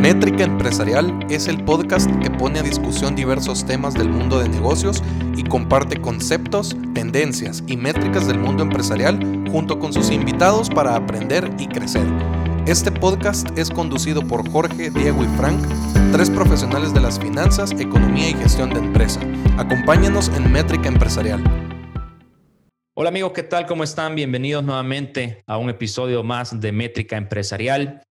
Métrica Empresarial es el podcast que pone a discusión diversos temas del mundo de negocios y comparte conceptos, tendencias y métricas del mundo empresarial junto con sus invitados para aprender y crecer. Este podcast es conducido por Jorge, Diego y Frank, tres profesionales de las finanzas, economía y gestión de empresa. Acompáñanos en Métrica Empresarial. Hola amigos, ¿qué tal? ¿Cómo están? Bienvenidos nuevamente a un episodio más de Métrica Empresarial.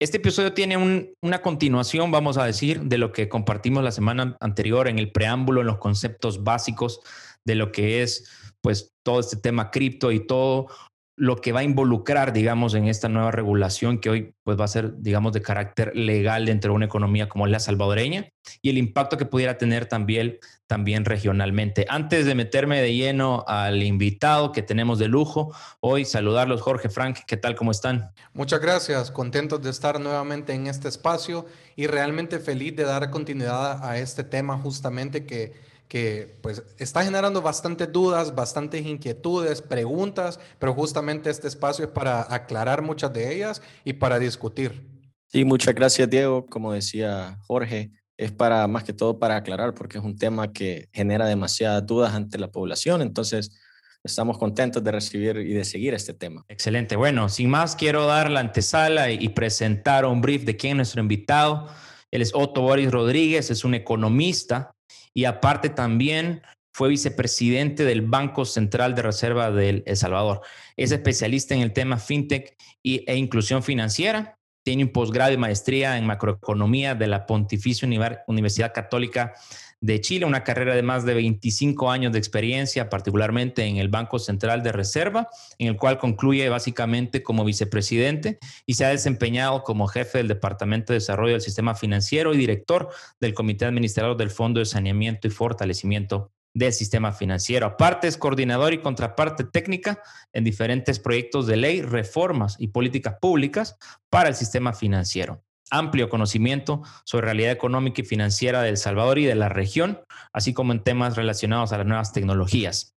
Este episodio tiene una continuación, vamos a decir, de lo que compartimos la semana anterior en el preámbulo, en los conceptos básicos de lo que es pues todo este tema cripto y todo lo que va a involucrar, digamos, en esta nueva regulación que hoy pues va a ser, digamos, de carácter legal dentro de una economía como la salvadoreña y el impacto que pudiera tener también, también regionalmente. Antes de meterme de lleno al invitado que tenemos de lujo, hoy saludarlos, Jorge, Frank, ¿qué tal? ¿Cómo están? Muchas gracias, contentos de estar nuevamente en este espacio y realmente feliz de dar continuidad a este tema justamente que que pues está generando bastantes dudas, bastantes inquietudes, preguntas, pero justamente este espacio es para aclarar muchas de ellas y para discutir. Sí, muchas gracias Diego. Como decía Jorge, es para más que todo para aclarar porque es un tema que genera demasiadas dudas ante la población. Entonces, estamos contentos de recibir y de seguir este tema. Excelente. Bueno, sin más, quiero dar la antesala y presentar un brief de quién es nuestro invitado. Él es Otto Boris Rodríguez, es un economista y aparte también fue vicepresidente del Banco Central de Reserva de El Salvador. Es especialista en el tema fintech e inclusión financiera. Tiene un posgrado y maestría en macroeconomía de la Pontificia Universidad Católica de Chile, una carrera de más de 25 años de experiencia, particularmente en el Banco Central de Reserva, en el cual concluye básicamente como vicepresidente y se ha desempeñado como jefe del Departamento de Desarrollo del Sistema Financiero y director del Comité Administrador del Fondo de Saneamiento y Fortalecimiento del sistema financiero. Aparte, es coordinador y contraparte técnica en diferentes proyectos de ley, reformas y políticas públicas para el sistema financiero amplio conocimiento sobre realidad económica y financiera de El Salvador y de la región, así como en temas relacionados a las nuevas tecnologías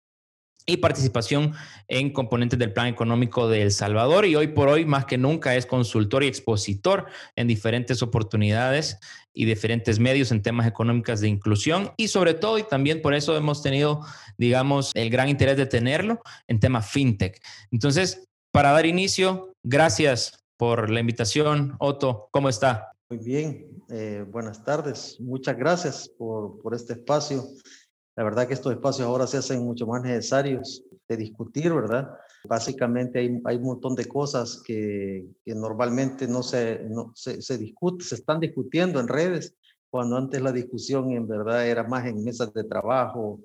y participación en componentes del plan económico de El Salvador y hoy por hoy más que nunca es consultor y expositor en diferentes oportunidades y diferentes medios en temas económicos de inclusión y sobre todo y también por eso hemos tenido digamos el gran interés de tenerlo en temas fintech. Entonces, para dar inicio, gracias por la invitación. Otto, ¿cómo está? Muy bien, eh, buenas tardes. Muchas gracias por, por, este espacio. La verdad que estos espacios ahora se hacen mucho más necesarios de discutir, ¿verdad? Básicamente hay, hay un montón de cosas que, normalmente no, se, no se, se discute, se están discutiendo en redes, cuando antes la discusión en verdad era más en mesas de trabajo,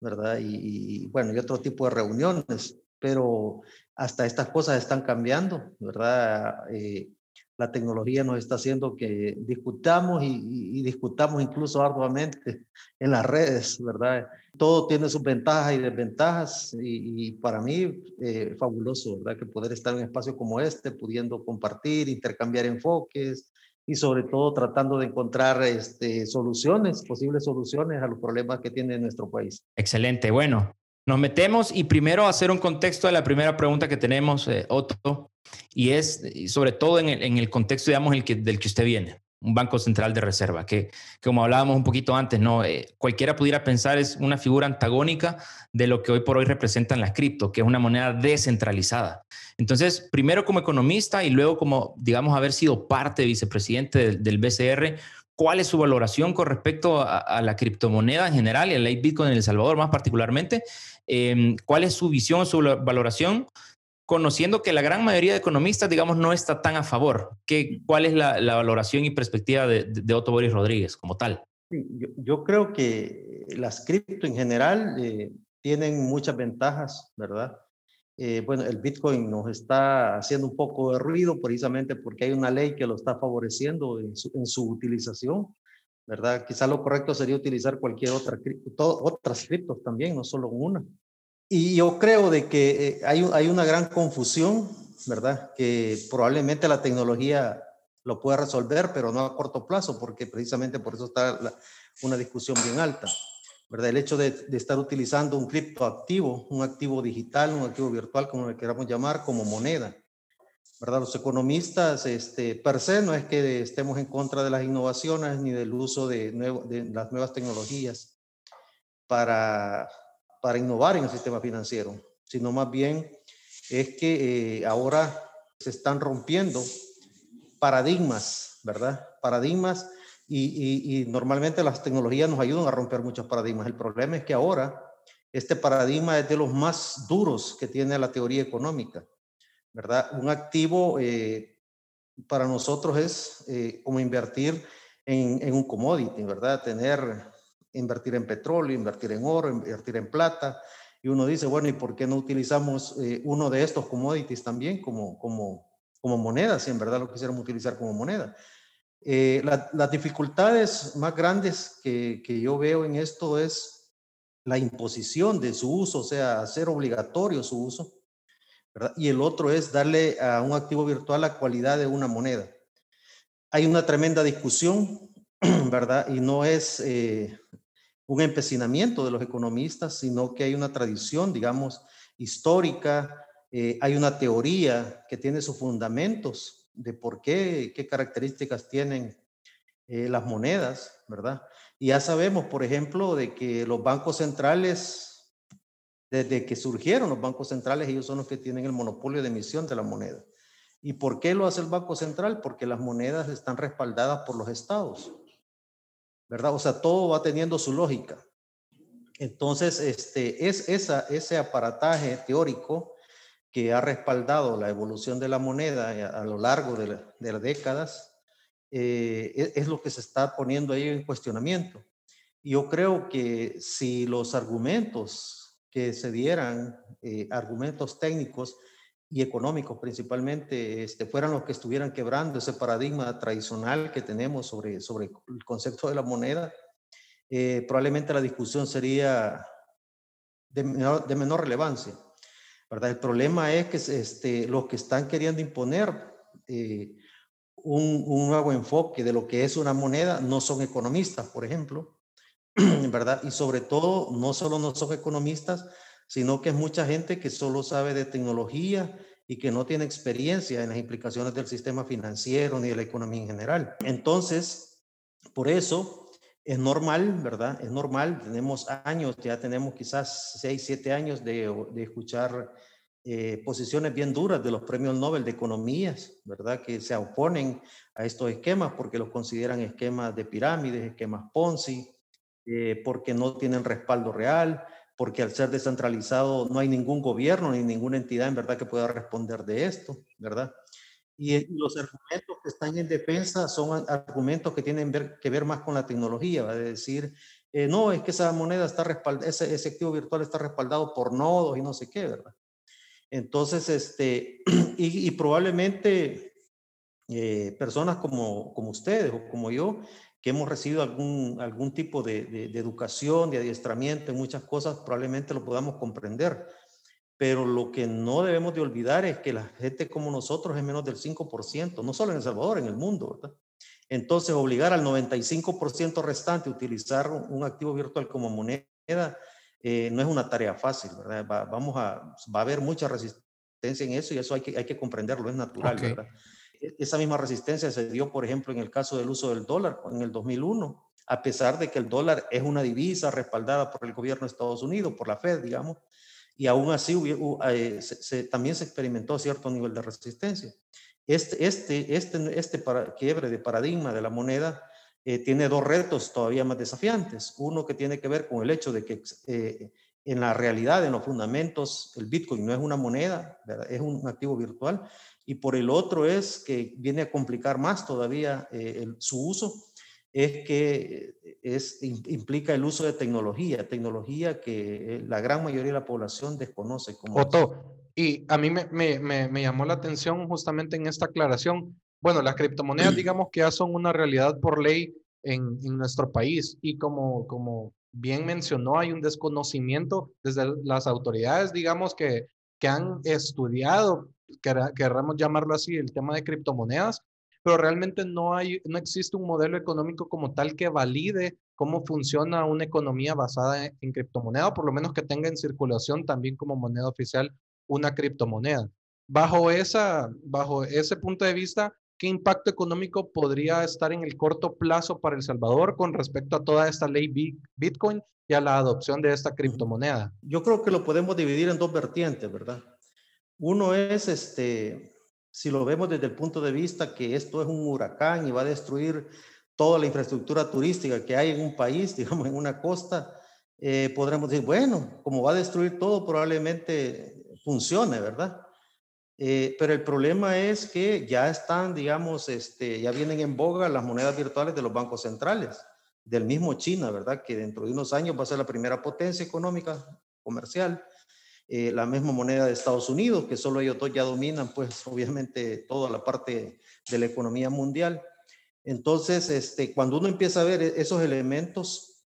¿verdad? Y, y bueno, y otro tipo de reuniones, pero hasta estas cosas están cambiando, ¿verdad? Eh, la tecnología nos está haciendo que discutamos y, discutamos incluso arduamente en las redes, ¿verdad? Todo tiene sus ventajas y desventajas y, para mí eh, fabuloso, ¿verdad? Que poder estar en un espacio como este, pudiendo compartir, intercambiar enfoques y sobre todo tratando de encontrar este, soluciones, posibles soluciones a los problemas que tiene nuestro país. Excelente, bueno, nos metemos y primero hacer un contexto de la primera pregunta que tenemos, eh, Otto, y es sobre todo en el, contexto, digamos, el que, del que usted viene, un banco central de reserva, que como hablábamos un poquito antes, no, eh, cualquiera pudiera pensar es una figura antagónica de lo que hoy por hoy representan las cripto, que es una moneda descentralizada. Entonces, primero como economista y luego como, digamos, haber sido parte vicepresidente del, del BCR, ¿Cuál es su valoración con respecto a, la criptomoneda en general y a la Bitcoin en El Salvador más particularmente? Em, ¿Cuál es su visión, su valoración? Conociendo que la gran mayoría de economistas, digamos, no está tan a favor. ¿Qué, ¿Cuál es la, valoración y perspectiva de, Otto Boris Rodríguez como tal? yo, creo que las cripto en general eh, tienen muchas ventajas, ¿verdad? Eh, bueno, el Bitcoin nos está haciendo un poco de ruido precisamente porque hay una ley que lo está favoreciendo en su, utilización, ¿verdad? Quizá lo correcto sería utilizar cualquier otra cripto, otras criptos también, no solo una. Y yo creo de que eh, hay, hay una gran confusión, ¿verdad? Que probablemente la tecnología lo pueda resolver, pero no a corto plazo, porque precisamente por eso está una discusión bien alta. ¿verdad? El hecho de, estar utilizando un criptoactivo, un activo digital, un activo virtual, como le queramos llamar, como moneda, ¿verdad? Los economistas, este, per se, no es que estemos en contra de las innovaciones ni del uso de, de las nuevas tecnologías para, para innovar en el sistema financiero, sino más bien es que eh, ahora se están rompiendo paradigmas, ¿verdad? Paradigmas y, y, normalmente las tecnologías nos ayudan a romper muchos paradigmas. El problema es que ahora este paradigma es de los más duros que tiene la teoría económica, Un activo eh, para nosotros es eh, como invertir en, un commodity, ¿verdad? Tener, invertir en petróleo, invertir en oro, invertir en plata. Y uno dice, bueno, ¿y por qué no utilizamos eh, uno de estos commodities también como, como, como moneda, si en verdad lo quisiéramos utilizar como moneda? las dificultades más grandes que, que yo veo en esto es la imposición de su uso, o sea, hacer obligatorio su uso, Y el otro es darle a un activo virtual la cualidad de una moneda. Hay una tremenda discusión, ¿verdad? Y no es eh, un empecinamiento de los economistas, sino que hay una tradición, digamos, histórica, eh, hay una teoría que tiene sus fundamentos de por qué, qué características tienen eh, las monedas, ¿verdad? Y ya sabemos, por ejemplo, de que los bancos centrales, desde que surgieron los bancos centrales, ellos son los que tienen el monopolio de emisión de la moneda. ¿Y por qué lo hace el Banco Central? Porque las monedas están respaldadas por los estados, ¿verdad? O sea, todo va teniendo su lógica. Entonces, este, es ese aparataje teórico que ha respaldado la evolución de la moneda a, lo largo de, las décadas, eh, e-, es, lo que se está poniendo ahí en cuestionamiento. Yo creo que si los argumentos que se dieran, eh, argumentos técnicos y económicos principalmente, este, fueran los que estuvieran quebrando ese paradigma tradicional que tenemos sobre, sobre el concepto de la moneda, eh, probablemente la discusión sería de menor, de menor relevancia. ¿verdad? El problema es que este, los que están queriendo imponer un, nuevo enfoque de lo que es una moneda, no son economistas, por ejemplo, ¿verdad? Y sobre todo, no solo no son economistas, sino que es mucha gente que solo sabe de tecnología y que no tiene experiencia en las implicaciones del sistema financiero ni de la economía en general. Entonces, por eso es normal, ¿verdad? Es normal, tenemos años, ya tenemos quizás seis, siete años de, de escuchar eh, posiciones bien duras de los premios Nobel de Economías, ¿verdad? Que se oponen a estos esquemas porque los consideran esquemas de pirámides, esquemas Ponzi, eh, porque no tienen respaldo real, porque al ser descentralizado no hay ningún gobierno ni ninguna entidad en verdad que pueda responder de esto, ¿verdad? Y, los argumentos que están en defensa son argumentos que tienen que ver más con la tecnología, va a decir, eh, no, es que esa moneda está respaldada, ese, ese activo virtual está respaldado por nodos y no sé qué, ¿verdad? Entonces, este, y, probablemente eh, personas como, como ustedes o como yo, que hemos recibido algún, algún tipo de, de, educación, de adiestramiento en muchas cosas, probablemente lo podamos comprender. Pero lo que no debemos de olvidar es que la gente como nosotros es menos del 5%, no solo en El Salvador, en el mundo, ¿verdad? Entonces, obligar al 95% restante a utilizar un activo virtual como moneda eh, no es una tarea fácil, ¿verdad? Va, vamos a, va a haber mucha resistencia en eso y eso hay que, hay que comprenderlo, es natural, ¿verdad? E, esa misma resistencia se dio, por ejemplo, en el caso del uso del dólar en el 2001, a pesar de que el dólar es una divisa respaldada por el gobierno de Estados Unidos, por la Fed, digamos, y aún así eh, se, también se experimentó cierto nivel de resistencia. Este, este, este, este para, quiebre de paradigma de la moneda eh, tiene dos retos todavía más desafiantes. Uno que tiene que ver con el hecho de que eh, en la realidad, en los fundamentos, el Bitcoin no es una moneda, es un activo virtual. Y por el otro es que viene a complicar más todavía eh, su uso, es que es, implica el uso de tecnología, tecnología que la gran mayoría de la población desconoce. Como Otto, y a mí me, me, me llamó la atención justamente en esta aclaración bueno, las criptomonedas digamos que ya son una realidad por ley en, en nuestro país y como, como bien mencionó, hay un desconocimiento desde las autoridades, digamos, que, que han estudiado, querramos llamarlo así, el tema de criptomonedas, pero realmente no, hay, no existe un modelo económico como tal que valide cómo funciona una economía basada en, en criptomoneda, o por lo menos que tenga en circulación también como moneda oficial una criptomoneda. bajo, esa, bajo ese punto de vista, ¿qué impacto económico podría estar en el corto plazo para El Salvador con respecto a toda esta ley Bitcoin y a la adopción de esta criptomoneda? Yo creo que lo podemos dividir en dos vertientes, ¿verdad? Uno es, este, si lo vemos desde el punto de vista que esto es un huracán y va a destruir toda la infraestructura turística que hay en un país, digamos, en una costa, eh, podremos decir, bueno, como va a destruir todo, probablemente funcione, ¿verdad? Eh, pero el problema es que ya están, digamos, este, ya vienen en boga las monedas virtuales de los bancos centrales, del mismo China, ¿verdad? Que dentro de unos años va a ser la primera potencia económica, comercial. Eh, la misma moneda de Estados Unidos, que solo ellos dos ya dominan, pues obviamente toda la parte de la economía mundial. Entonces, este, cuando uno empieza a ver e-, esos elementos,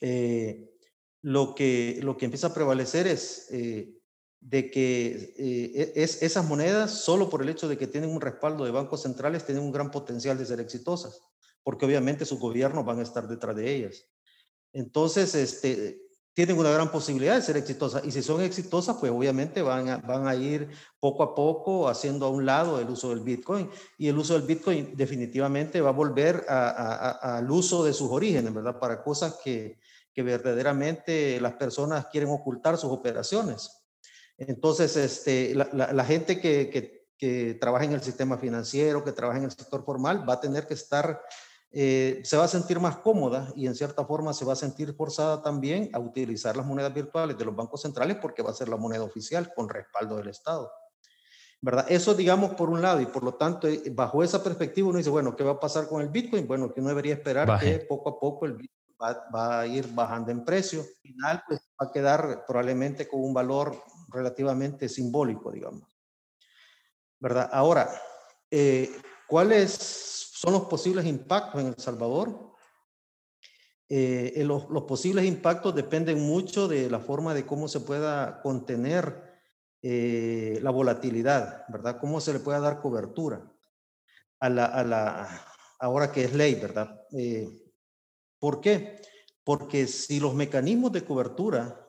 eh, lo, que, lo que empieza a prevalecer es eh, de que eh, e-, es, esas monedas, solo por el hecho de que tienen un respaldo de bancos centrales, tienen un gran potencial de ser exitosas, porque obviamente sus gobiernos van a estar detrás de ellas. Entonces, este, tienen una gran posibilidad de ser exitosas. Y si son exitosas, pues obviamente van a, van a ir poco a poco haciendo a un lado el uso del Bitcoin. Y el uso del Bitcoin definitivamente va a volver al uso de sus orígenes, ¿verdad? Para cosas que, que verdaderamente las personas quieren ocultar sus operaciones. Entonces, este, la, la, gente que, que, que trabaja en el sistema financiero, que trabaja en el sector formal, va a tener que estar eh, se va a sentir más cómoda y en cierta forma se va a sentir forzada también a utilizar las monedas virtuales de los bancos centrales porque va a ser la moneda oficial con respaldo del Estado. ¿verdad? Eso digamos por un lado y por lo tanto eh, bajo esa perspectiva uno dice, bueno, ¿qué va a pasar con el Bitcoin? Bueno, que uno debería esperar que poco a poco el Bitcoin va, a ir bajando en precio. Al final pues, va a quedar probablemente con un valor relativamente simbólico, digamos. ¿Verdad? Ahora, eh, ¿cuáles son los posibles impactos en El Salvador. Eh, los, posibles impactos dependen mucho de la forma de cómo se pueda contener eh, la volatilidad, ¿verdad? Cómo se le pueda dar cobertura a la, a la ahora que es ley, ¿verdad? Eh, ¿Por qué? Porque si los mecanismos de cobertura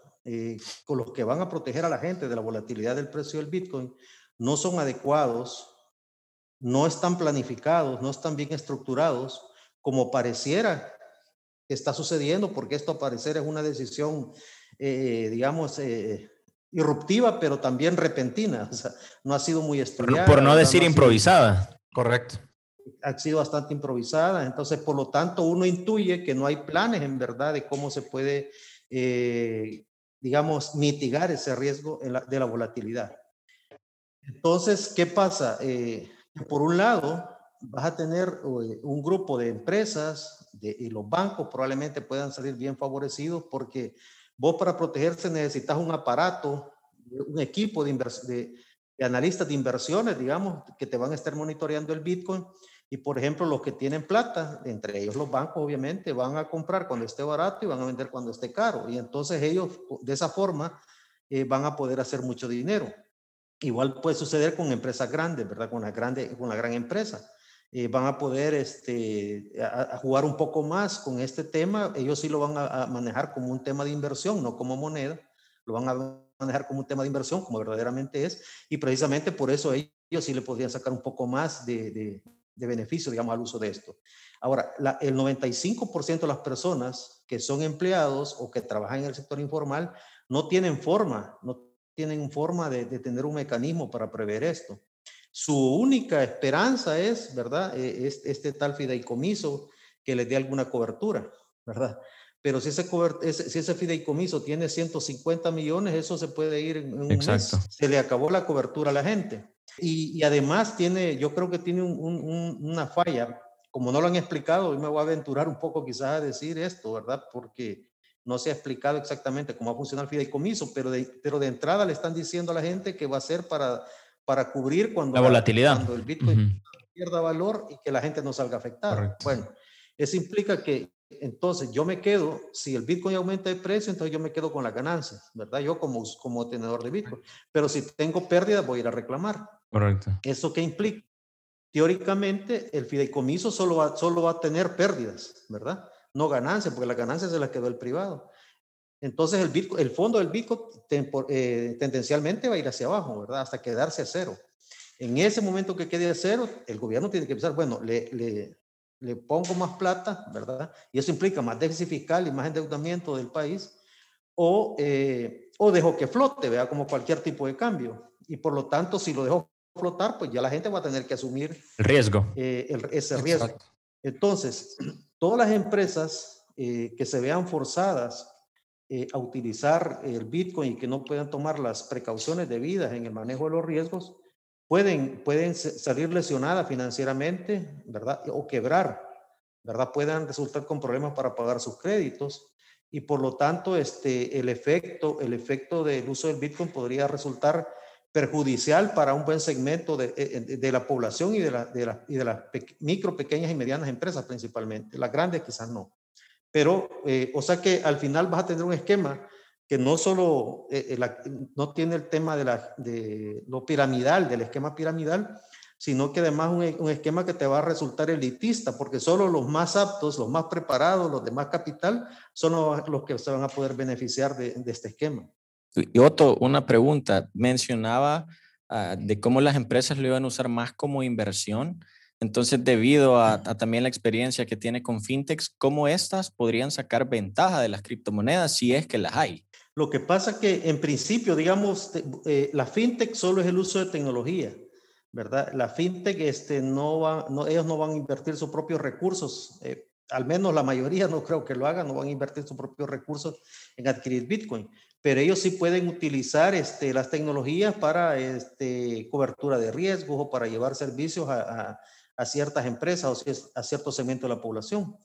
con los que van a proteger a la gente de la volatilidad del precio del Bitcoin no son adecuados no están planificados, no están bien estructurados, como pareciera que está sucediendo, porque esto a parecer es una decisión, eh, digamos, eh, irruptiva, pero también repentina. O sea, no ha sido muy estudiada. Por, no decir improvisada. Correcto. Ha sido bastante improvisada. Entonces, por lo tanto, uno intuye que no hay planes en verdad de cómo se puede, eh, digamos, mitigar ese riesgo de la volatilidad. Entonces, ¿qué pasa? Por un lado, vas a tener eh, un grupo de empresas y los bancos probablemente puedan salir bien favorecidos porque vos para protegerse necesitas un aparato, un equipo de, de, analistas de inversiones, digamos, que te van a estar monitoreando el Bitcoin. Y por ejemplo, los que tienen plata, entre ellos los bancos, obviamente, van a comprar cuando esté barato y van a vender cuando esté caro. Y entonces ellos, de esa forma, eh, van a poder hacer mucho dinero. Igual puede suceder con empresas grandes, ¿verdad? Con la, grande, con la gran empresa. Eh, van a poder este, a, jugar un poco más con este tema. Ellos sí lo van a, manejar como un tema de inversión, no como moneda. Lo van a manejar como un tema de inversión, como verdaderamente es. Y precisamente por eso ellos sí le podrían sacar un poco más de, de, de beneficio, digamos, al uso de esto. Ahora, la, el 95% de las personas que son empleados o que trabajan en el sector informal no tienen forma, no tienen forma de, tener un mecanismo para prever esto. Su única esperanza es, ¿verdad? Este, este tal fideicomiso que les dé alguna cobertura, ¿verdad? Pero si ese, si ese fideicomiso tiene 150 millones, eso se puede ir en un Exacto. Se le acabó la cobertura a la gente. Y, además tiene, yo creo que tiene una falla. Como no lo han explicado, hoy me voy a aventurar un poco quizás a decir esto, ¿verdad? Porque no se ha explicado exactamente cómo va a funcionar el fideicomiso, pero de, pero de entrada le están diciendo a la gente que va a ser para, para cubrir cuando, la volatilidad. cuando el Bitcoin pierda valor y que la gente no salga afectada. Bueno, eso implica que entonces yo me quedo, si el Bitcoin aumenta de precio, entonces yo me quedo con las ganancias, ¿verdad? Yo como, como tenedor de Bitcoin. Pero si tengo pérdida, voy a ir a reclamar. Correcto. ¿Eso qué implica? Teóricamente, el fideicomiso solo va, solo va a tener pérdidas, ¿verdad? no ganancias, porque las ganancias se las quedó el privado. entonces el, Bitcoin, el fondo del Bitcoin eh, tendencialmente va a ir hacia abajo, ¿verdad? Hasta quedarse a cero. En ese momento que quede a cero, el gobierno tiene que pensar, bueno, le, le, le pongo más plata, ¿verdad? Y eso implica más déficit fiscal y más endeudamiento del país, o, eh, o dejo que flote, vea, como cualquier tipo de cambio. Y por lo tanto, si lo dejo flotar, pues ya la gente va a tener que asumir el riesgo. Eh, ese riesgo. Entonces, todas las empresas eh, que se vean forzadas a utilizar el Bitcoin y que no puedan tomar las precauciones debidas en el manejo de los riesgos, pueden, pueden salir lesionadas financieramente, ¿verdad? O quebrar, ¿verdad? Puedan resultar con problemas para pagar sus créditos y por lo tanto este, el, efecto, el efecto del uso del Bitcoin podría resultar perjudicial para un buen segmento de, eh, de la población y de, la, de, la, y de las micro, pequeñas y medianas empresas principalmente. Las grandes quizás no. Pero, eh, o sea que al final vas a tener un esquema que no solo eh, eh, no tiene el tema de, la, de lo piramidal, del esquema piramidal, sino que además un, un, esquema que te va a resultar elitista, porque solo los más aptos, los más preparados, los de más capital, son los, que se van a poder beneficiar de, de este esquema. Y Otto, una pregunta. Mencionaba uh, de cómo las empresas lo iban a usar más como inversión. Entonces, debido a, a, también la experiencia que tiene con fintechs, ¿cómo estas podrían sacar ventaja de las criptomonedas si es que las hay? Lo que pasa que en principio, digamos, eh, la fintech solo es el uso de tecnología, ¿verdad? La fintech, este, no va, no, ellos no van a invertir sus propios recursos, eh, al menos la mayoría no creo que lo hagan, no van a invertir sus propios recursos en adquirir Bitcoin, pero ellos sí pueden utilizar este, las tecnologías para este, cobertura de riesgos o para llevar servicios a, ciertas empresas o a ciertos segmentos de la población.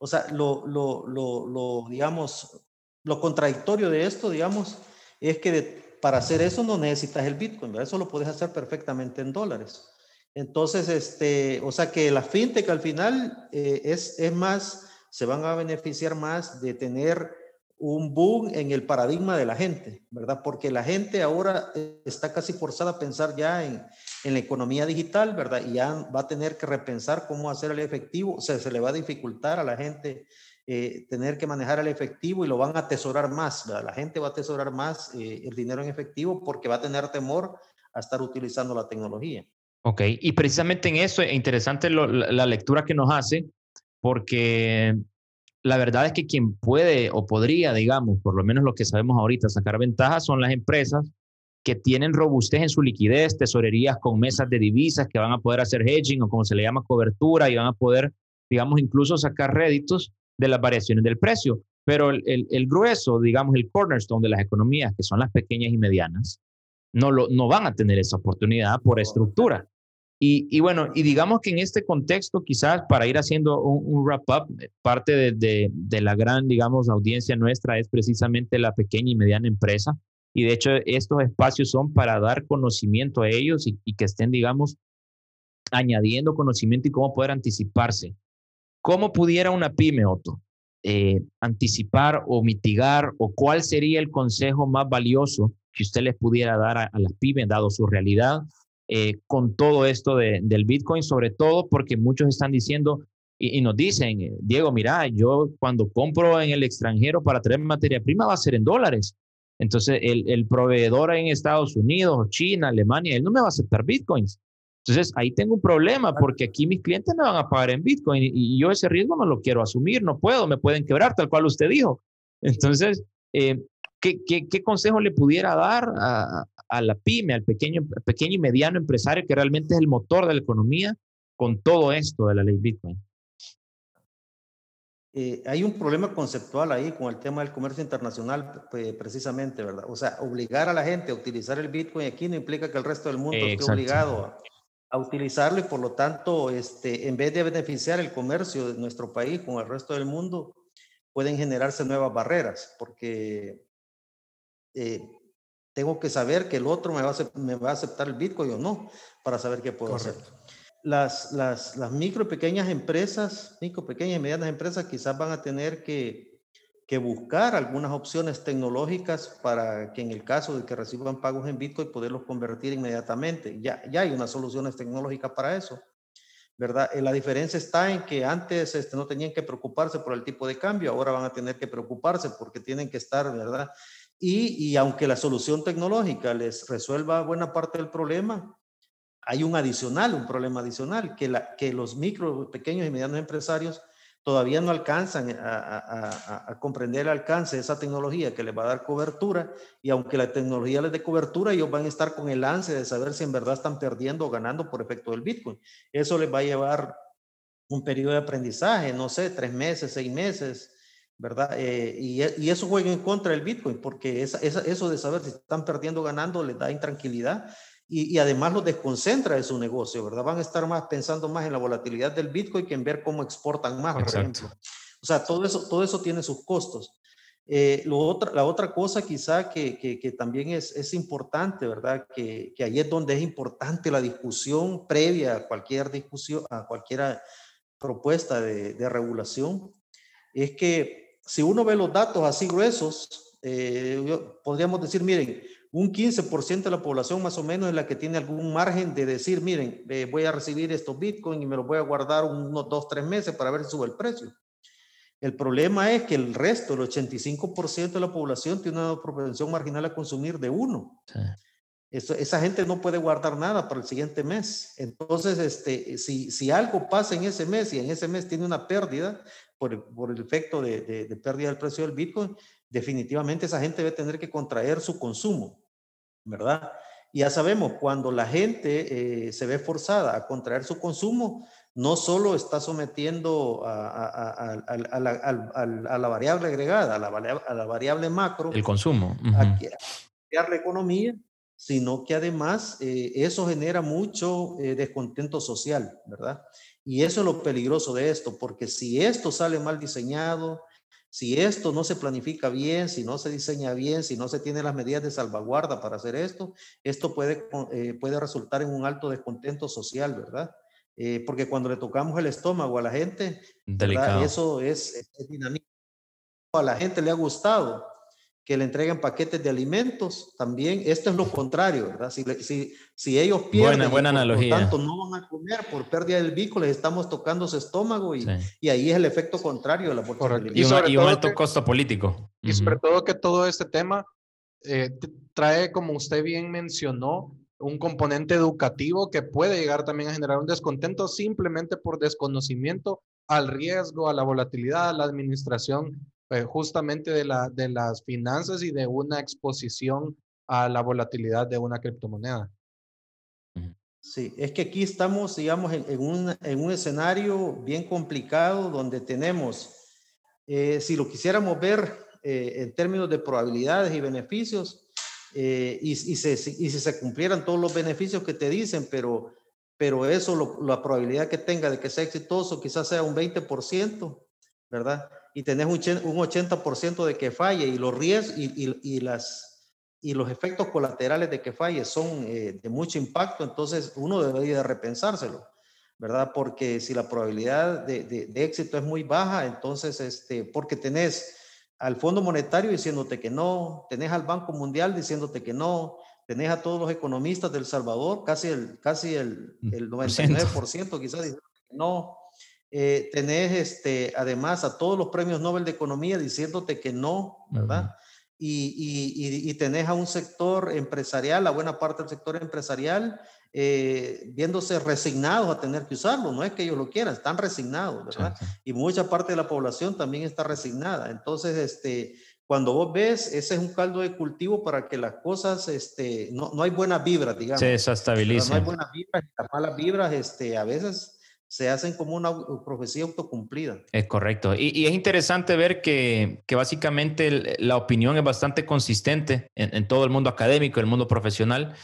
O sea, lo digamos, lo contradictorio de esto, digamos, es que para hacer eso no necesitas el Bitcoin, ¿verdad? eso lo puedes hacer perfectamente en dólares. Entonces, este, o sea que la fintech al final eh, es, es más, se van a beneficiar más de tener un boom en el paradigma de la gente, ¿verdad? Porque la gente ahora está casi forzada a pensar ya en, en la economía digital, ¿verdad? Y ya va a tener que repensar cómo hacer el efectivo, o sea, se le va a dificultar a la gente eh, tener que manejar el efectivo y lo van a atesorar más. La gente va a atesorar más eh, el dinero en efectivo porque va a tener temor a estar utilizando la tecnología. Ok, y precisamente en eso es interesante lo, la, la lectura que nos hace, porque la verdad es que quien puede o podría, digamos, por lo menos lo que sabemos ahorita, sacar ventajas son las empresas que tienen robustez en su liquidez, tesorerías con mesas de divisas que van a poder hacer hedging o como se le llama cobertura y van a poder, digamos, incluso sacar réditos de las variaciones del precio. Pero el, el, el, grueso, digamos, el cornerstone de las economías, que son las pequeñas y medianas, no, lo, no van a tener esa oportunidad por estructura. Y, bueno, y digamos que en este contexto, quizás para ir haciendo un, wrap-up, parte de, de, la gran, digamos, audiencia nuestra es precisamente la pequeña y mediana empresa. Y de hecho, estos espacios son para dar conocimiento a ellos y, y que estén, digamos, añadiendo conocimiento y cómo poder anticiparse ¿Cómo pudiera una pyme, Otto, eh, anticipar o mitigar o cuál sería el consejo más valioso que usted les pudiera dar a, a las pymes, dado su realidad, eh, con todo esto de, del Bitcoin, sobre todo porque muchos están diciendo y, y, nos dicen, eh, Diego, mira, yo cuando compro en el extranjero para traer materia prima va a ser en dólares. Entonces, el, el proveedor en Estados Unidos, China, Alemania, él no me va a aceptar Bitcoins. Entonces, ahí tengo un problema porque aquí mis clientes me van a pagar en Bitcoin y, yo ese riesgo no lo quiero asumir, no puedo, me pueden quebrar, tal cual usted dijo. Entonces, eh, ¿qué, qué, qué, consejo le pudiera dar a, a la pyme, al pequeño, pequeño y mediano empresario que realmente es el motor de la economía con todo esto de la ley Bitcoin? Eh, hay un problema conceptual ahí con el tema del comercio internacional, pues, precisamente, ¿verdad? O sea, obligar a la gente a utilizar el Bitcoin aquí no implica que el resto del mundo eh, esté obligado a, a utilizarlo y por lo tanto, este, en vez de beneficiar el comercio de nuestro país con el resto del mundo, pueden generarse nuevas barreras, porque eh, tengo que saber que el otro me va, a, me va, a, aceptar el Bitcoin o no, para saber qué puedo Correcto. hacer. Las, las, las micro y pequeñas empresas, micro, pequeñas y medianas empresas quizás van a tener que que buscar algunas opciones tecnológicas para que en el caso de que reciban pagos en Bitcoin, poderlos convertir inmediatamente. Ya, ya hay unas soluciones tecnológicas para eso. ¿verdad? Eh, la diferencia está en que antes este, no tenían que preocuparse por el tipo de cambio, ahora van a tener que preocuparse porque tienen que estar, ¿verdad? Y, aunque la solución tecnológica les resuelva buena parte del problema, hay un adicional, un problema adicional, que los micro, pequeños y medianos empresarios todavía no alcanzan a, comprender el alcance de esa tecnología que les va a dar cobertura y aunque la tecnología les dé cobertura, ellos van a estar con el lance de saber si en verdad están perdiendo o ganando por efecto del Bitcoin. Eso les va a llevar un periodo de aprendizaje, no sé, tres meses, seis meses, ¿verdad? Eh, y, y, eso juega en contra del Bitcoin porque esa, eso de saber si están perdiendo o ganando les da intranquilidad y, además los desconcentra de su negocio, ¿verdad? Van a estar más pensando más en la volatilidad del Bitcoin que en ver cómo exportan más, por ejemplo. O sea, todo eso, todo eso tiene sus costos. Eh, lo otra, la otra cosa quizá que, que, también es, es, importante, ¿verdad? Que, que, ahí es donde es importante la discusión previa a cualquier discusión, a cualquier propuesta de, de regulación, es que si uno ve los datos así gruesos, eh, podríamos decir, miren, un 15% de la población más o menos es la que tiene algún margen de decir, miren, eh, voy a recibir estos bitcoins y me los voy a guardar unos dos, tres meses para ver si sube el precio. El problema es que el resto, el 85% de la población tiene una propensión marginal a consumir de uno. esa gente no puede guardar nada para el siguiente mes. Entonces, este, si, si algo pasa en ese mes y en ese mes tiene una pérdida por, por el efecto de, de, de pérdida del precio del Bitcoin, definitivamente esa gente debe tener que contraer su consumo, ¿verdad? Y ya sabemos, cuando la gente eh, se ve forzada a contraer su consumo, no solo está sometiendo a, la, variable agregada, a la, variable macro. El consumo. A crear la economía, sino que además eh, eso genera mucho eh, descontento social, ¿verdad? Y eso es lo peligroso de esto, porque si esto sale mal diseñado, si esto no se planifica bien, si no se diseña bien, si no se tiene las medidas de salvaguarda para hacer esto, esto puede, eh, puede resultar en un alto descontento social, ¿verdad? Eh, porque cuando le tocamos el estómago a la gente, eso es, es dinámico. A la gente le ha gustado, que le entreguen paquetes de alimentos, también esto es lo contrario, ¿verdad? Si, si, si ellos pierden, buena, analogía. por tanto no van a comer por pérdida del bico, les estamos tocando su estómago y, y ahí es el efecto contrario de la Y, y, un alto costo político. Y sobre todo que todo este tema eh, trae, como usted bien mencionó, un componente educativo que puede llegar también a generar un descontento simplemente por desconocimiento al riesgo, a la volatilidad, a la administración eh, justamente de, la, de las finanzas y de una exposición a la volatilidad de una criptomoneda. Sí, es que aquí estamos, digamos, en, en, un, en un, escenario bien complicado donde tenemos, eh, si lo quisiéramos ver eh, en términos de probabilidades y beneficios, y, y, se, y, si se cumplieran todos los beneficios que te dicen, pero, pero eso, la probabilidad que tenga de que sea exitoso, quizás sea un 20%, ¿verdad? Y tenés un 80% de que falle y los riesgos y, y, las, y los efectos colaterales de que falle son eh, de mucho impacto, entonces uno debería repensárselo, ¿verdad? Porque si la probabilidad de, de, éxito es muy baja, entonces, este, porque tenés al Fondo Monetario diciéndote que no, tenés al Banco Mundial diciéndote que no, tenés a todos los economistas del Salvador, casi el, casi el, el 99% quizás diciendo que no, eh, tenés este, además a todos los premios Nobel de Economía diciéndote que no, ¿verdad? y, y, y, tenés a un sector empresarial, a buena parte del sector empresarial, eh, viéndose resignados a tener que usarlo. No es que ellos lo quieran, están resignados, ¿verdad? Y mucha parte de la población también está resignada. Entonces, este, cuando vos ves, ese es un caldo de cultivo para que las cosas, este, no, no hay buenas vibras, digamos. Sí, se estabiliza. No hay buenas vibras, las malas vibras, este, a veces se hacen como una profecía autocumplida. Es correcto. Y, es interesante ver que, que, básicamente la opinión es bastante consistente en, todo el mundo académico, el mundo profesional.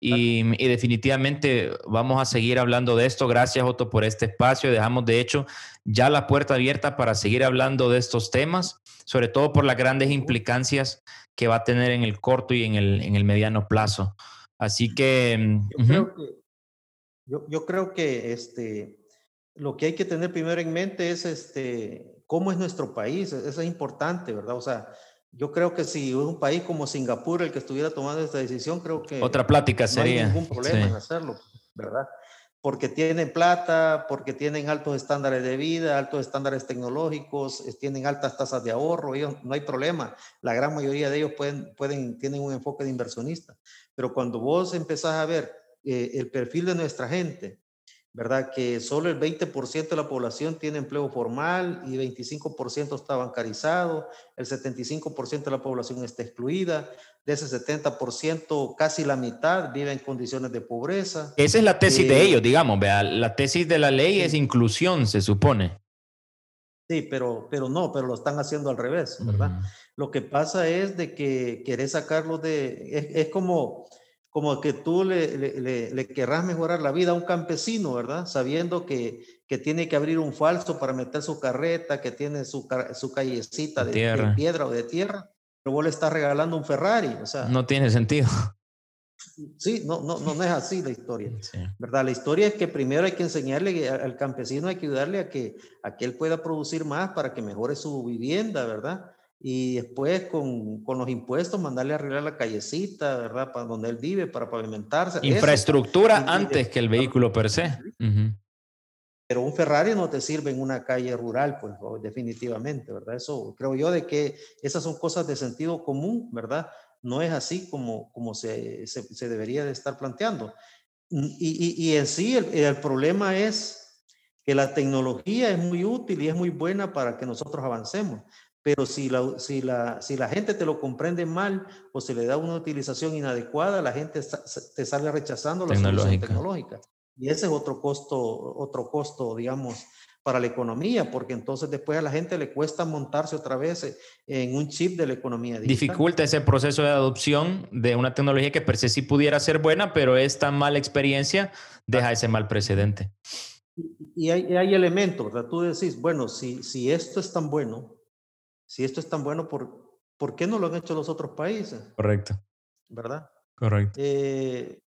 Y, y, definitivamente vamos a seguir hablando de esto. Gracias, Otto, por este espacio. Dejamos, de hecho, ya la puerta abierta para seguir hablando de estos temas, sobre todo por las grandes implicancias que va a tener en el corto y en el, en el mediano plazo. Así que... Yo, creo que yo, yo creo que este, lo que hay que tener primero en mente es este, cómo es nuestro país, e-, eso es importante, ¿verdad? O sea, yo creo que si un país como Singapur el que estuviera tomando esta decisión, creo que... Otra plática sería. No hay ningún problema en hacerlo, ¿verdad? porque tienen plata, porque tienen altos estándares de vida, altos estándares tecnológicos, tienen altas tasas de ahorro, ellos no hay problema. La gran mayoría de ellos pueden, pueden, tienen un enfoque de inversionista. Pero cuando vos empezás a ver eh, el perfil de nuestra gente, ¿verdad? Que solo el 20% de la población tiene empleo formal y 25% está bancarizado, el 75% de la población está excluida, de ese 70% casi la mitad vive en condiciones de pobreza. Esa es la tesis de eh, ellos, digamos, vea, la tesis de la ley es inclusión, se supone. Sí, pero, pero no, pero lo están haciendo al revés, ¿verdad? Lo que pasa es de que querés sacarlo de, es como como que tú le, le, le, querrás mejorar la vida a un campesino, ¿verdad? Sabiendo que, que, tiene que abrir un falso para meter su carreta, que tiene su, su callecita de, piedra o de tierra, pero vos le estás regalando un Ferrari, o sea. No tiene sentido. Sí, no, no, no es así la historia, ¿verdad? La historia es que primero hay que enseñarle al campesino, hay que ayudarle a que, a que él pueda producir más para que mejore su vivienda, ¿verdad? Y después con, con, los impuestos mandarle a arreglar la callecita, ¿verdad? Para donde él vive, para pavimentarse. Infraestructura antes que el vehículo per se. Pero un Ferrari no te sirve en una calle rural, pues definitivamente, ¿verdad? Eso creo yo de que esas son cosas de sentido común, ¿verdad? No es así como, como se, se, se debería de estar planteando. Y, y, y en sí el, el problema es que la tecnología es muy útil y es muy buena para que nosotros avancemos, pero si la, si, la, si la gente te lo comprende mal o se le da una utilización inadecuada, la gente te sale rechazando la solución tecnológica. Y ese es otro costo, otro costo, digamos, para la economía, porque entonces después a la gente le cuesta montarse otra vez en un chip de la economía. Digital. Dificulta ese proceso de adopción de una tecnología que per se sí pudiera ser buena, pero esta mala experiencia deja ese mal precedente. Y hay, hay elementos, ¿verdad? Tú decís, bueno, si, si esto es tan bueno, si esto es tan bueno, ¿por, ¿por qué no lo han hecho los otros países? Correcto. ¿Verdad? Correcto. Eh,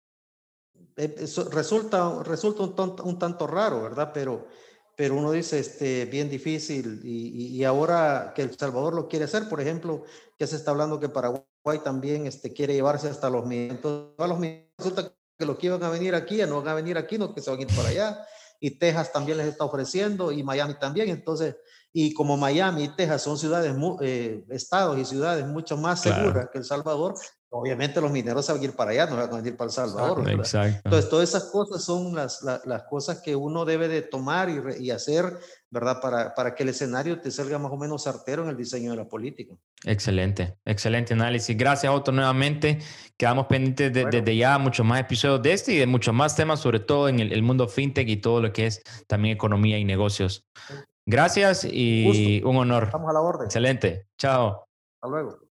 eh resulta resulta un, tanto raro, ¿verdad? Pero, pero uno dice, este, bien difícil y, y, ahora que El Salvador lo quiere hacer, por ejemplo, que se está hablando que Paraguay también este, quiere llevarse hasta los miembros. los resulta que los que iban a venir aquí no van a venir aquí, no que se van a ir para allá. Y Texas también les está ofreciendo y Miami también. Entonces, y como Miami y Texas son ciudades, eh, estados y ciudades mucho más seguras que El Salvador, obviamente los mineros se van a ir para allá, no van a ir para El Salvador. Entonces, todas esas cosas son las, las, cosas que uno debe de tomar y, y, hacer, ¿verdad? Para, para que el escenario te salga más o menos certero en el diseño de la política. Excelente, excelente análisis. Gracias, Otto, nuevamente. Quedamos pendientes de, desde ya muchos más episodios de este y de muchos más temas, sobre todo en el, el mundo fintech y todo lo que es también economía y negocios. Gracias y un honor. Estamos a la orden. Excelente. Chao. Hasta luego.